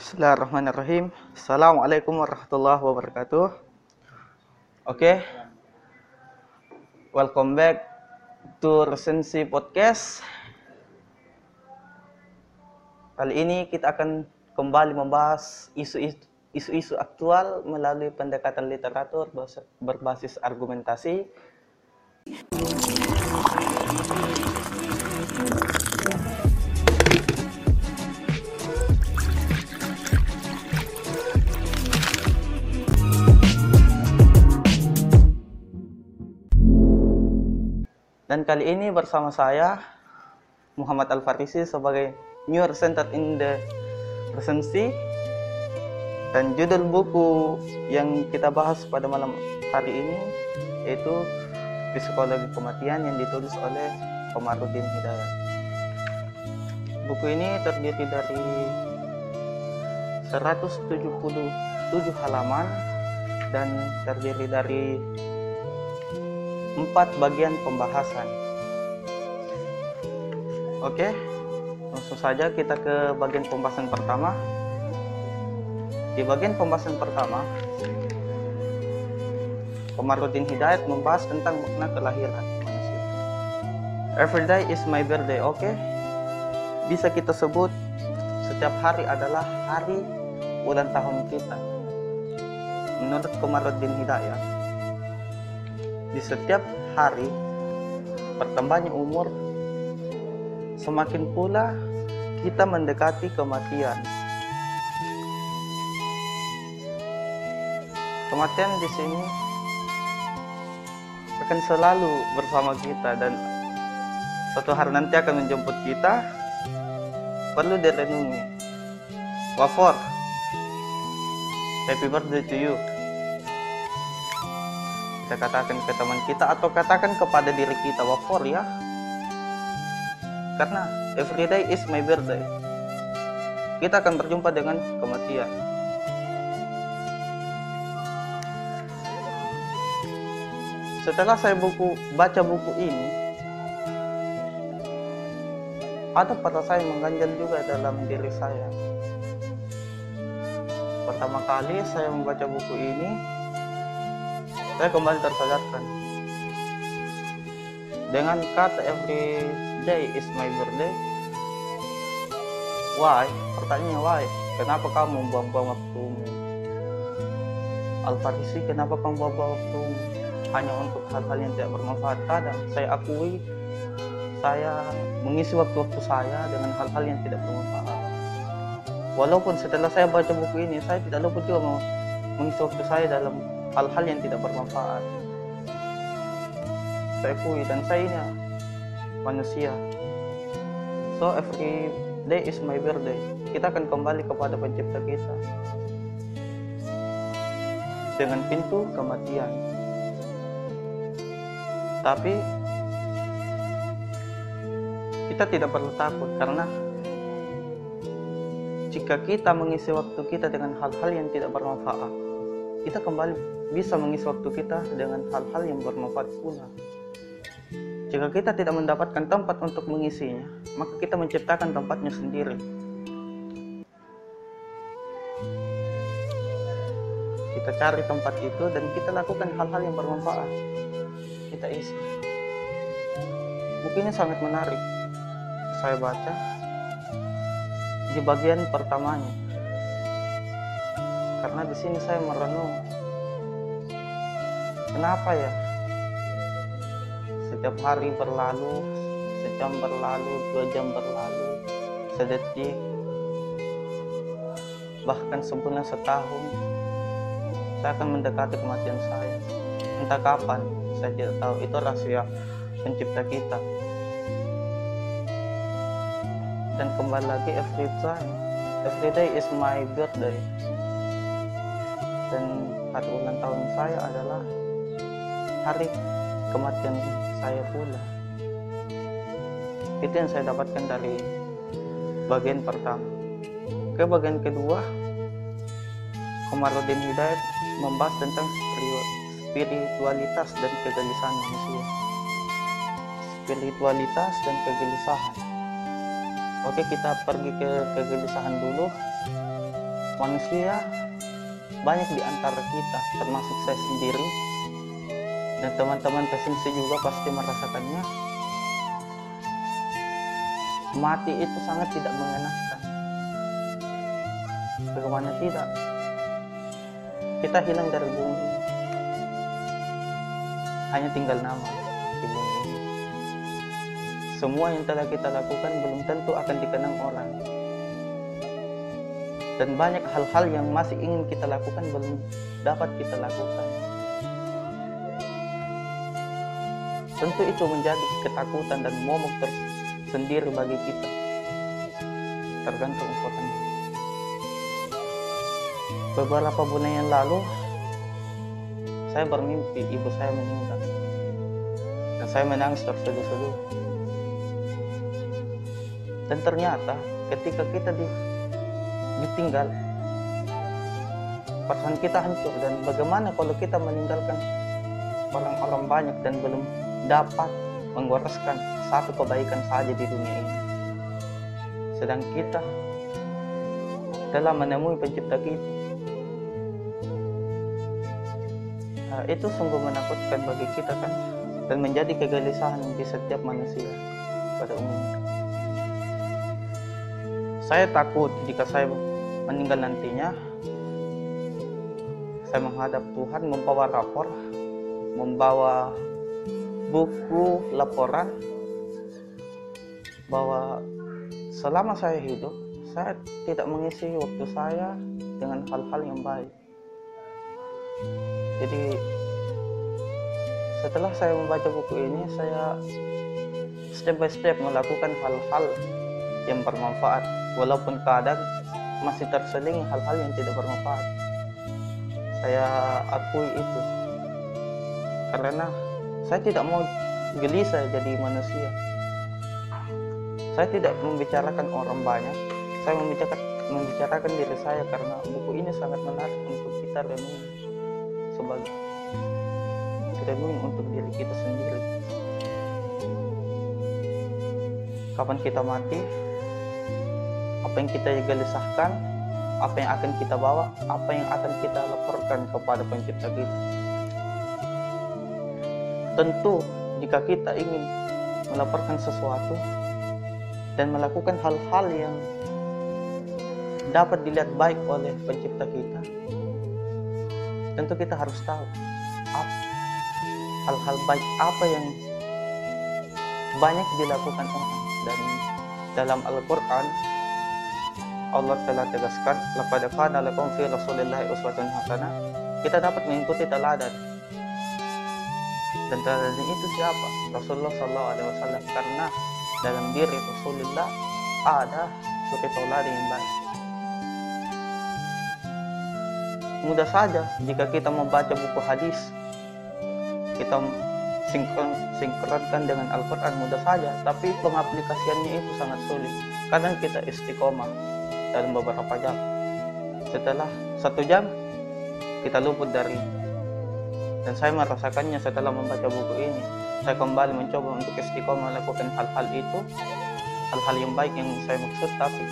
Bismillahirrahmanirrahim. Assalamualaikum warahmatullahi wabarakatuh. Oke. Welcome back to Resensi Podcast. Kali ini kita akan kembali membahas isu-isu aktual melalui pendekatan literatur berbasis argumentasi. Dan kali ini bersama saya Muhammad Al-Farisi sebagai New Center in the Recency dan judul buku yang kita bahas pada malam hari ini yaitu Psikologi Kematian yang ditulis oleh Komarudin Hidayat. Buku ini terdiri dari 177 halaman dan terdiri dari empat bagian pembahasan. Oke, langsung saja kita ke bagian pembahasan pertama. Di bagian pembahasan pertama, Komarudin Hidayat membahas tentang makna kelahiran manusia. Every day is my birthday, oke? Okay? Bisa kita sebut setiap hari adalah hari ulang tahun kita. Menurut Komarudin Hidayat, di setiap hari bertambahnya umur semakin pula kita mendekati kematian. Kematian di sini akan selalu bersama kita dan suatu hari nanti akan menjemput kita. Perlu direnungi. Wafor happy birthday to you kita katakan ke teman kita atau katakan kepada diri kita wafor ya. Karena every day is my birthday. Kita akan berjumpa dengan kematian. Setelah saya buku baca buku ini ada pada saya mengganjal juga dalam diri saya. Pertama kali saya membaca buku ini saya kembali tersadarkan. Dengan kata every day is my birthday. Why? Pertanyaannya why? Kenapa kamu membuang-buang waktumu? Al-Farisi kenapa kamu buang-buang waktumu? Hanya untuk hal-hal yang tidak bermanfaat. Kadang saya akui saya mengisi waktu-waktu saya dengan hal-hal yang tidak bermanfaat. Walaupun setelah saya baca buku ini saya tidak lupa juga mengisi waktu saya dalam hal-hal yang tidak bermanfaat. Saya akui dan saya ini manusia. So every day is my birthday. Kita akan kembali kepada pencipta kita. Dengan pintu kematian. Tapi kita tidak perlu takut karena jika kita mengisi waktu kita dengan hal-hal yang tidak bermanfaat kita kembali bisa mengisi waktu kita dengan hal-hal yang bermanfaat pula. Jika kita tidak mendapatkan tempat untuk mengisinya, maka kita menciptakan tempatnya sendiri. Kita cari tempat itu dan kita lakukan hal-hal yang bermanfaat. Kita isi. Buku ini sangat menarik. Saya baca di bagian pertamanya. Karena di sini saya merenung Kenapa ya? Setiap hari berlalu, sejam berlalu, dua jam berlalu, sedetik, bahkan sebulan setahun, saya akan mendekati kematian saya. Entah kapan, saya tidak tahu. Itu rahasia pencipta kita. Dan kembali lagi every time, every day is my birthday. Dan hari ulang tahun saya adalah hari kematian saya pula. Itu yang saya dapatkan dari bagian pertama. Ke bagian kedua Komarudin Hidayat membahas tentang spiritualitas dan kegelisahan manusia. Spiritualitas dan kegelisahan. Oke kita pergi ke kegelisahan dulu. Manusia banyak di antara kita, termasuk saya sendiri, dan teman-teman pesensi juga pasti merasakannya. Mati itu sangat tidak mengenakan. Bagaimana tidak? Kita hilang dari bumi. Hanya tinggal nama di bumi. Semua yang telah kita lakukan belum tentu akan dikenang orang. Dan banyak hal-hal yang masih ingin kita lakukan belum dapat kita lakukan. Tentu itu menjadi ketakutan dan momok tersendiri bagi kita. Tergantung ukurannya. Beberapa bulan yang lalu, saya bermimpi ibu saya meninggal. Dan saya menangis terseduh-seduh. Dan ternyata ketika kita di, ditinggal, perasaan kita hancur. Dan bagaimana kalau kita meninggalkan orang-orang banyak dan belum dapat menggoreskan satu kebaikan saja di dunia ini. Sedang kita telah menemui pencipta kita. Nah, itu sungguh menakutkan bagi kita kan dan menjadi kegelisahan di setiap manusia pada umumnya. Saya takut jika saya meninggal nantinya saya menghadap Tuhan membawa rapor, membawa buku laporan bahwa selama saya hidup saya tidak mengisi waktu saya dengan hal-hal yang baik. Jadi setelah saya membaca buku ini saya step by step melakukan hal-hal yang bermanfaat. Walaupun kadang masih terseling hal-hal yang tidak bermanfaat. Saya akui itu. Karena saya tidak mau gelisah jadi manusia. Saya tidak membicarakan orang banyak. Saya membicarakan membicarakan diri saya karena buku ini sangat menarik untuk kita renung sebagai renung untuk diri kita sendiri. Kapan kita mati? Apa yang kita gelisahkan? Apa yang akan kita bawa? Apa yang akan kita laporkan kepada pencipta kita? Tentu jika kita ingin melaporkan sesuatu dan melakukan hal-hal yang dapat dilihat baik oleh pencipta kita, tentu kita harus tahu hal-hal baik apa yang banyak dilakukan orang. Dan dalam Al-Quran Allah telah tegaskan laqad kana lakum fi rasulillahi uswatun hasanah. Kita dapat mengikuti teladan dan teladan itu siapa? Rasulullah Sallallahu Alaihi Wasallam karena dalam diri Rasulullah ada suri tauladan yang baik. Mudah saja jika kita membaca buku hadis, kita sinkron, sinkronkan dengan Al-Quran mudah saja, tapi pengaplikasiannya itu sangat sulit. Kadang kita istiqomah dalam beberapa jam. Setelah satu jam, kita luput dari dan saya merasakannya setelah membaca buku ini. Saya kembali mencoba untuk istiqomah melakukan hal-hal itu hal-hal yang baik yang saya maksud tapi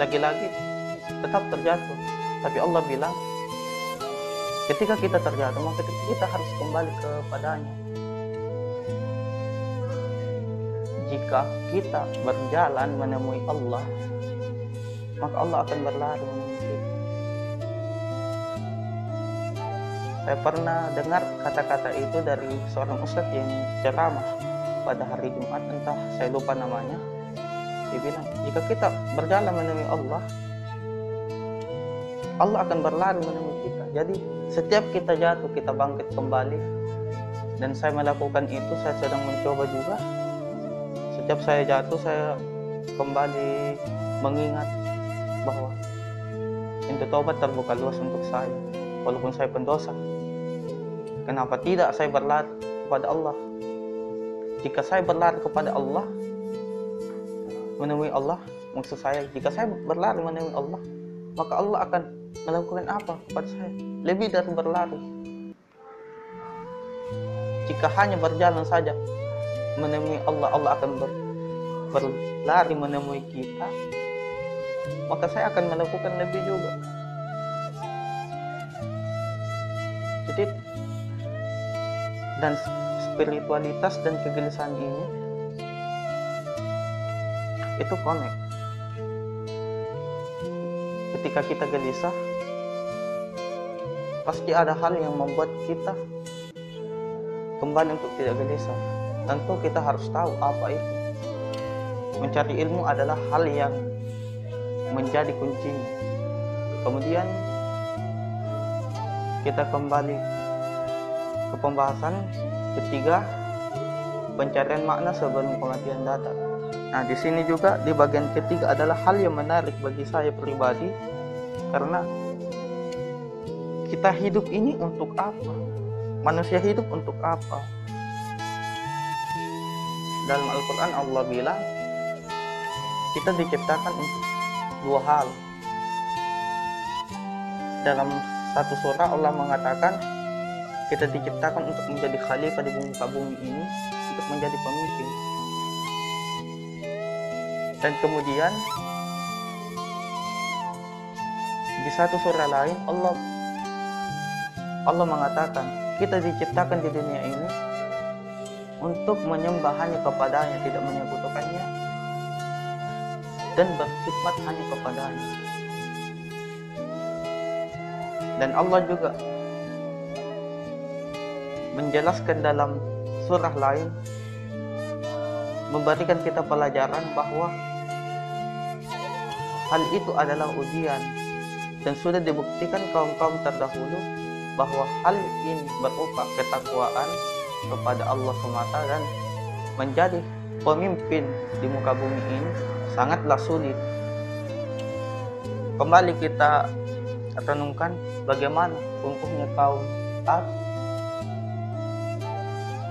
lagi-lagi tetap terjatuh. Tapi Allah bilang ketika kita terjatuh maka kita harus kembali kepadanya. Jika kita berjalan menemui Allah maka Allah akan berlari menemui Saya pernah dengar kata-kata itu dari seorang ustadz yang ceramah pada hari Jumat, entah saya lupa namanya. Dia bilang, jika kita berjalan menemui Allah, Allah akan berlari menemui kita. Jadi setiap kita jatuh, kita bangkit kembali. Dan saya melakukan itu, saya sedang mencoba juga. Setiap saya jatuh, saya kembali mengingat bahwa pintu taubat terbuka luas untuk saya. Walaupun saya pendosa, Kenapa tidak saya berlari kepada Allah? Jika saya berlari kepada Allah, menemui Allah, maksud saya, jika saya berlari menemui Allah, maka Allah akan melakukan apa kepada saya? Lebih dari berlari. Jika hanya berjalan saja menemui Allah, Allah akan ber, berlari menemui kita. maka saya akan melakukan lebih juga. Jadi dan spiritualitas dan kegelisahan ini itu connect. Ketika kita gelisah, pasti ada hal yang membuat kita kembali untuk tidak gelisah. Tentu kita harus tahu apa itu. Mencari ilmu adalah hal yang menjadi kuncinya. Kemudian kita kembali ke pembahasan ketiga pencarian makna sebelum kematian datang. Nah, di sini juga di bagian ketiga adalah hal yang menarik bagi saya pribadi karena kita hidup ini untuk apa? Manusia hidup untuk apa? Dalam Al-Quran Allah bilang kita diciptakan untuk dua hal. Dalam satu surah Allah mengatakan kita diciptakan untuk menjadi khalifah di muka bumi ini untuk menjadi pemimpin. Dan kemudian di satu surah lain Allah Allah mengatakan kita diciptakan di dunia ini untuk menyembah hanya kepadanya tidak menyekutukannya dan berkhidmat hanya kepadanya dan Allah juga menjelaskan dalam surah lain memberikan kita pelajaran bahwa hal itu adalah ujian dan sudah dibuktikan kaum-kaum terdahulu bahwa hal ini berupa ketakwaan kepada Allah semata dan menjadi pemimpin di muka bumi ini sangatlah sulit. Kembali kita renungkan bagaimana runtuhnya kaum Ad,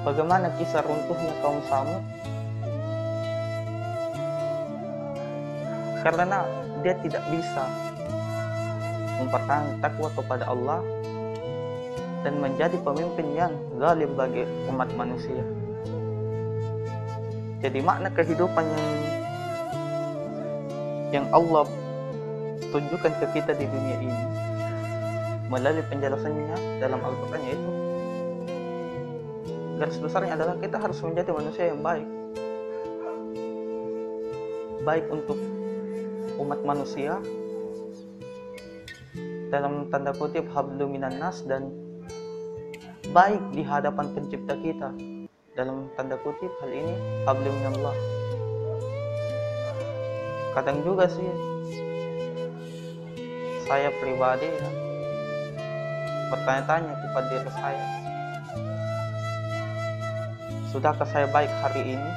bagaimana kisah runtuhnya kaum Samud, karena dia tidak bisa mempertahankan takwa kepada Allah dan menjadi pemimpin yang zalim bagi umat manusia. Jadi makna kehidupan yang yang Allah tunjukkan ke kita di dunia ini melalui penjelasannya dalam Al-Quran yaitu garis besarnya adalah kita harus menjadi manusia yang baik. Baik untuk umat manusia dalam tanda kutip hablu minan nas dan baik di hadapan pencipta kita. Dalam tanda kutip hal ini hablu minallah. Kadang juga sih saya pribadi ya bertanya-tanya kepada diri saya sudahkah saya baik hari ini?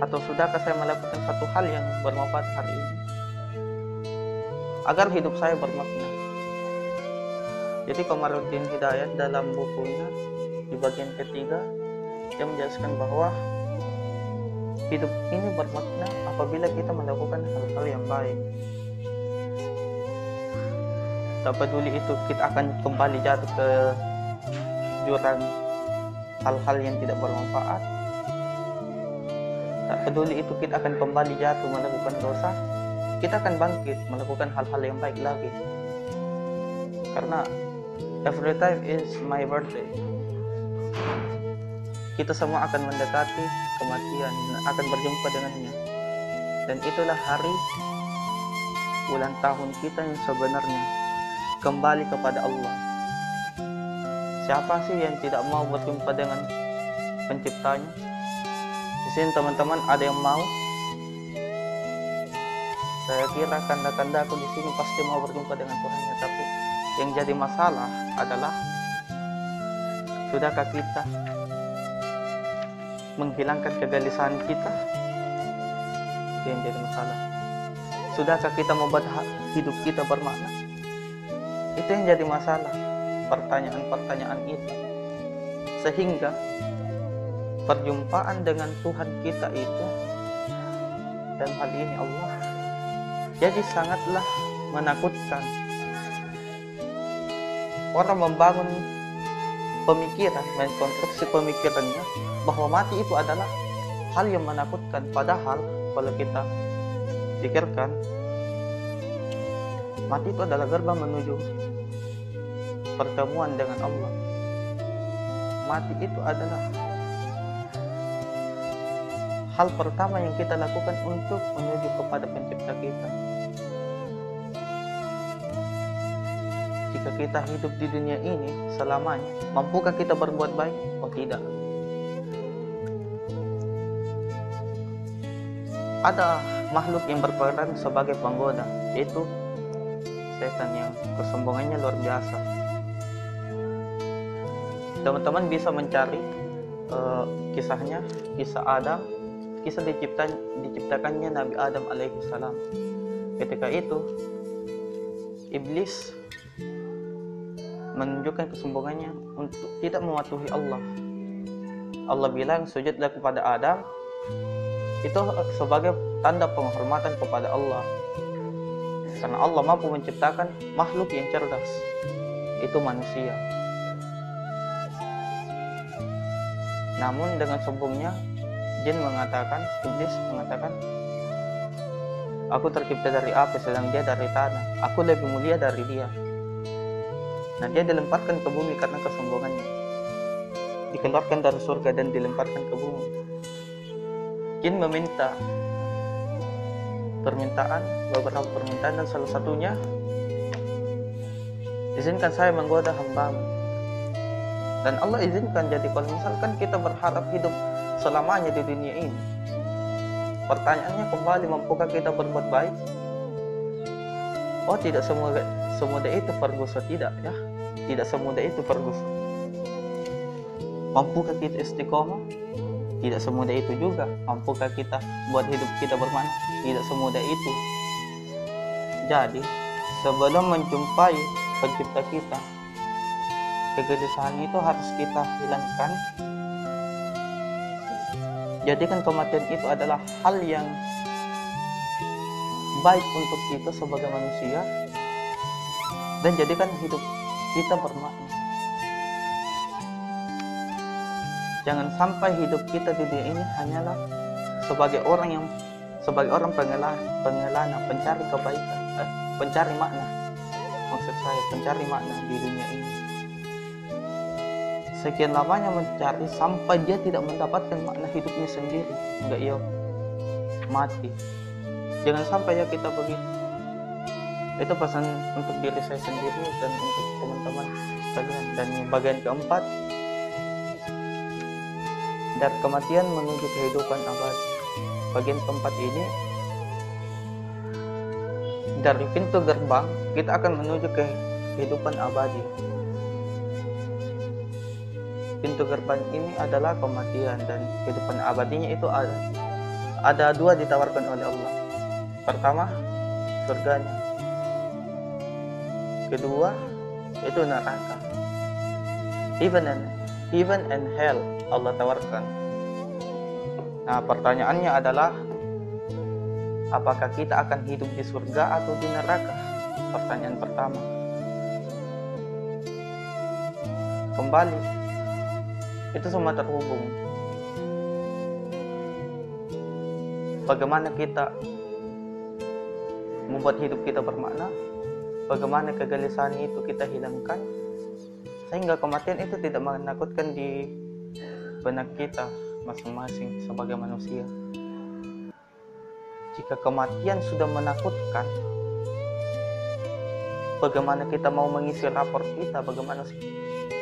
Atau sudahkah saya melakukan satu hal yang bermanfaat hari ini? Agar hidup saya bermakna. Jadi Komarudin Hidayat dalam bukunya di bagian ketiga dia menjelaskan bahwa hidup ini bermakna apabila kita melakukan hal-hal yang baik. Tak peduli itu kita akan kembali jatuh ke jurang hal-hal yang tidak bermanfaat. Tak peduli itu kita akan kembali jatuh melakukan dosa, kita akan bangkit melakukan hal-hal yang baik lagi. Karena Every time is my birthday. Kita semua akan mendekati kematian akan berjumpa dengannya. Dan itulah hari bulan tahun kita yang sebenarnya kembali kepada Allah. Siapa sih yang tidak mau berjumpa dengan penciptanya? Di sini teman-teman ada yang mau? Saya kira kanda-kanda aku di sini pasti mau berjumpa dengan Tuhannya, tapi yang jadi masalah adalah sudahkah kita menghilangkan kegelisahan kita? Itu yang jadi masalah. Sudahkah kita membuat hidup kita bermakna? Itu yang jadi masalah. Pertanyaan-pertanyaan itu. Sehingga perjumpaan dengan Tuhan kita itu dan hal ini Allah jadi sangatlah menakutkan orang membangun pemikiran, konstruksi pemikirannya bahwa mati itu adalah hal yang menakutkan. Padahal kalau kita pikirkan mati itu adalah gerbang menuju pertemuan dengan Allah. Mati itu adalah hal pertama yang kita lakukan untuk menuju kepada pencipta kita. Jika kita hidup di dunia ini selamanya mampukah kita berbuat baik? Oh tidak. Ada makhluk yang berperan sebagai penggoda yaitu setan yang kesombongannya luar biasa teman-teman bisa mencari uh, kisahnya kisah Adam kisah dicipta, diciptakannya Nabi Adam alaihi salam. Ketika itu iblis menunjukkan kesombongannya untuk tidak mematuhi Allah. Allah bilang sujudlah kepada Adam. Itu sebagai tanda penghormatan kepada Allah. Karena Allah mampu menciptakan makhluk yang cerdas. Itu manusia namun dengan sombongnya jin mengatakan iblis mengatakan aku tercipta dari api sedang dia dari tanah. Aku lebih mulia dari dia. Nah dia dilemparkan ke bumi karena kesombongannya. Dikeluarkan dari surga dan dilemparkan ke bumi. Jin meminta permintaan, beberapa permintaan dan salah satunya izinkan saya menggoda hamba dan Allah izinkan jadi kalau misalkan kita berharap hidup selamanya di dunia ini pertanyaannya kembali mampukah kita berbuat baik oh tidak semudah semudah itu Ferguson tidak ya tidak semudah itu Ferguson mampukah kita istiqomah tidak semudah itu juga. Mampukah kita buat hidup kita bermanfaat? Tidak semudah itu. Jadi, sebelum menjumpai pencipta kita, kegelisahan itu harus kita hilangkan. Jadikan kematian itu adalah hal yang baik untuk kita sebagai manusia dan jadikan hidup kita bermakna. Jangan sampai hidup kita di dunia ini hanyalah sebagai orang yang sebagai orang pengelana, pengelana pencari kebaikan, eh, pencari makna. Maksud saya pencari makna di dunia. Sekian lamanya mencari sampai dia tidak mendapatkan makna hidupnya sendiri. Enggak iya mati. Jangan sampai ya kita begitu. Itu pesan untuk diri saya sendiri dan untuk teman-teman sekalian. Dan bagian keempat, dari kematian menuju kehidupan abadi. Bagian keempat ini dari pintu gerbang kita akan menuju ke kehidupan abadi. Pintu gerbang ini adalah kematian dan kehidupan abadinya itu ada ada dua ditawarkan oleh Allah. Pertama, surganya. Kedua, itu neraka. Even and even and hell Allah tawarkan. Nah, pertanyaannya adalah apakah kita akan hidup di surga atau di neraka? Pertanyaan pertama. Kembali, itu semua terhubung. Bagaimana kita membuat hidup kita bermakna? Bagaimana kegelisahan itu kita hilangkan? Sehingga kematian itu tidak menakutkan di benak kita masing-masing sebagai manusia. Jika kematian sudah menakutkan, bagaimana kita mau mengisi rapor kita, bagaimana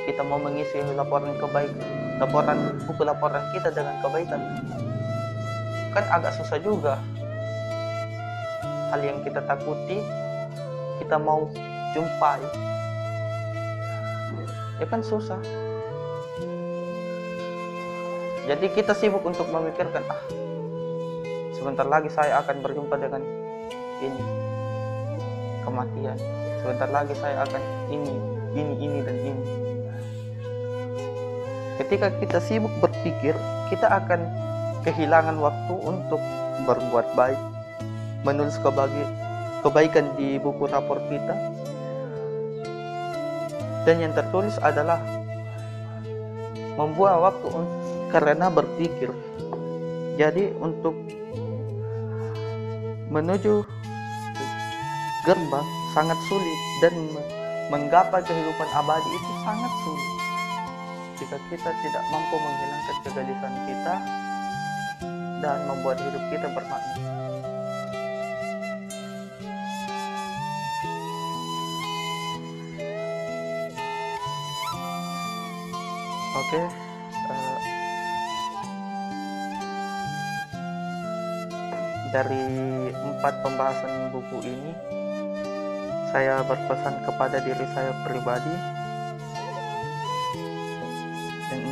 kita mau mengisi laporan kebaikan, laporan buku laporan kita dengan kebaikan. Kan agak susah juga. Hal yang kita takuti, kita mau jumpai. Ya kan susah jadi kita sibuk untuk memikirkan, ah, sebentar lagi saya akan berjumpa dengan ini kematian. Sebentar lagi saya akan ini, ini, ini dan ini. Ketika kita sibuk berpikir, kita akan kehilangan waktu untuk berbuat baik, menulis kebagi, kebaikan di buku rapor kita. Dan yang tertulis adalah membuat waktu karena berpikir. Jadi untuk menuju gerbang sangat sulit dan menggapai kehidupan abadi itu sangat sulit jika kita tidak mampu menghilangkan kegelisahan kita dan membuat hidup kita bermakna. Oke, okay, uh, eh, dari empat pembahasan buku ini, saya berpesan kepada diri saya pribadi,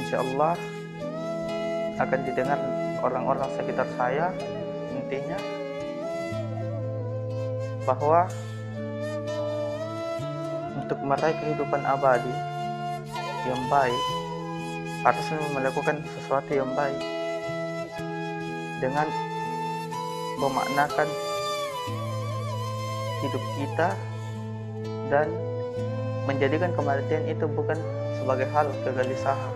insya Allah akan didengar orang-orang sekitar saya. Intinya bahwa untuk meraih kehidupan abadi yang baik harus melakukan sesuatu yang baik dengan memaknakan hidup kita dan menjadikan kematian itu bukan sebagai hal kegelisahan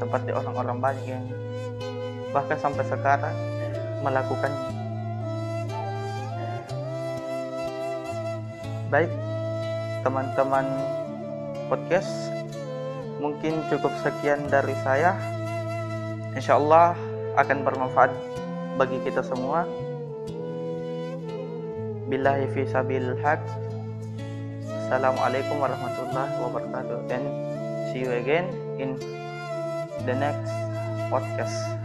seperti orang-orang banyak yang bahkan sampai sekarang melakukannya baik teman-teman podcast mungkin cukup sekian dari saya. Insya Allah akan bermanfaat bagi kita semua. Billahi fi sabil haq. Assalamualaikum warahmatullahi wabarakatuh. And see you again in the next podcast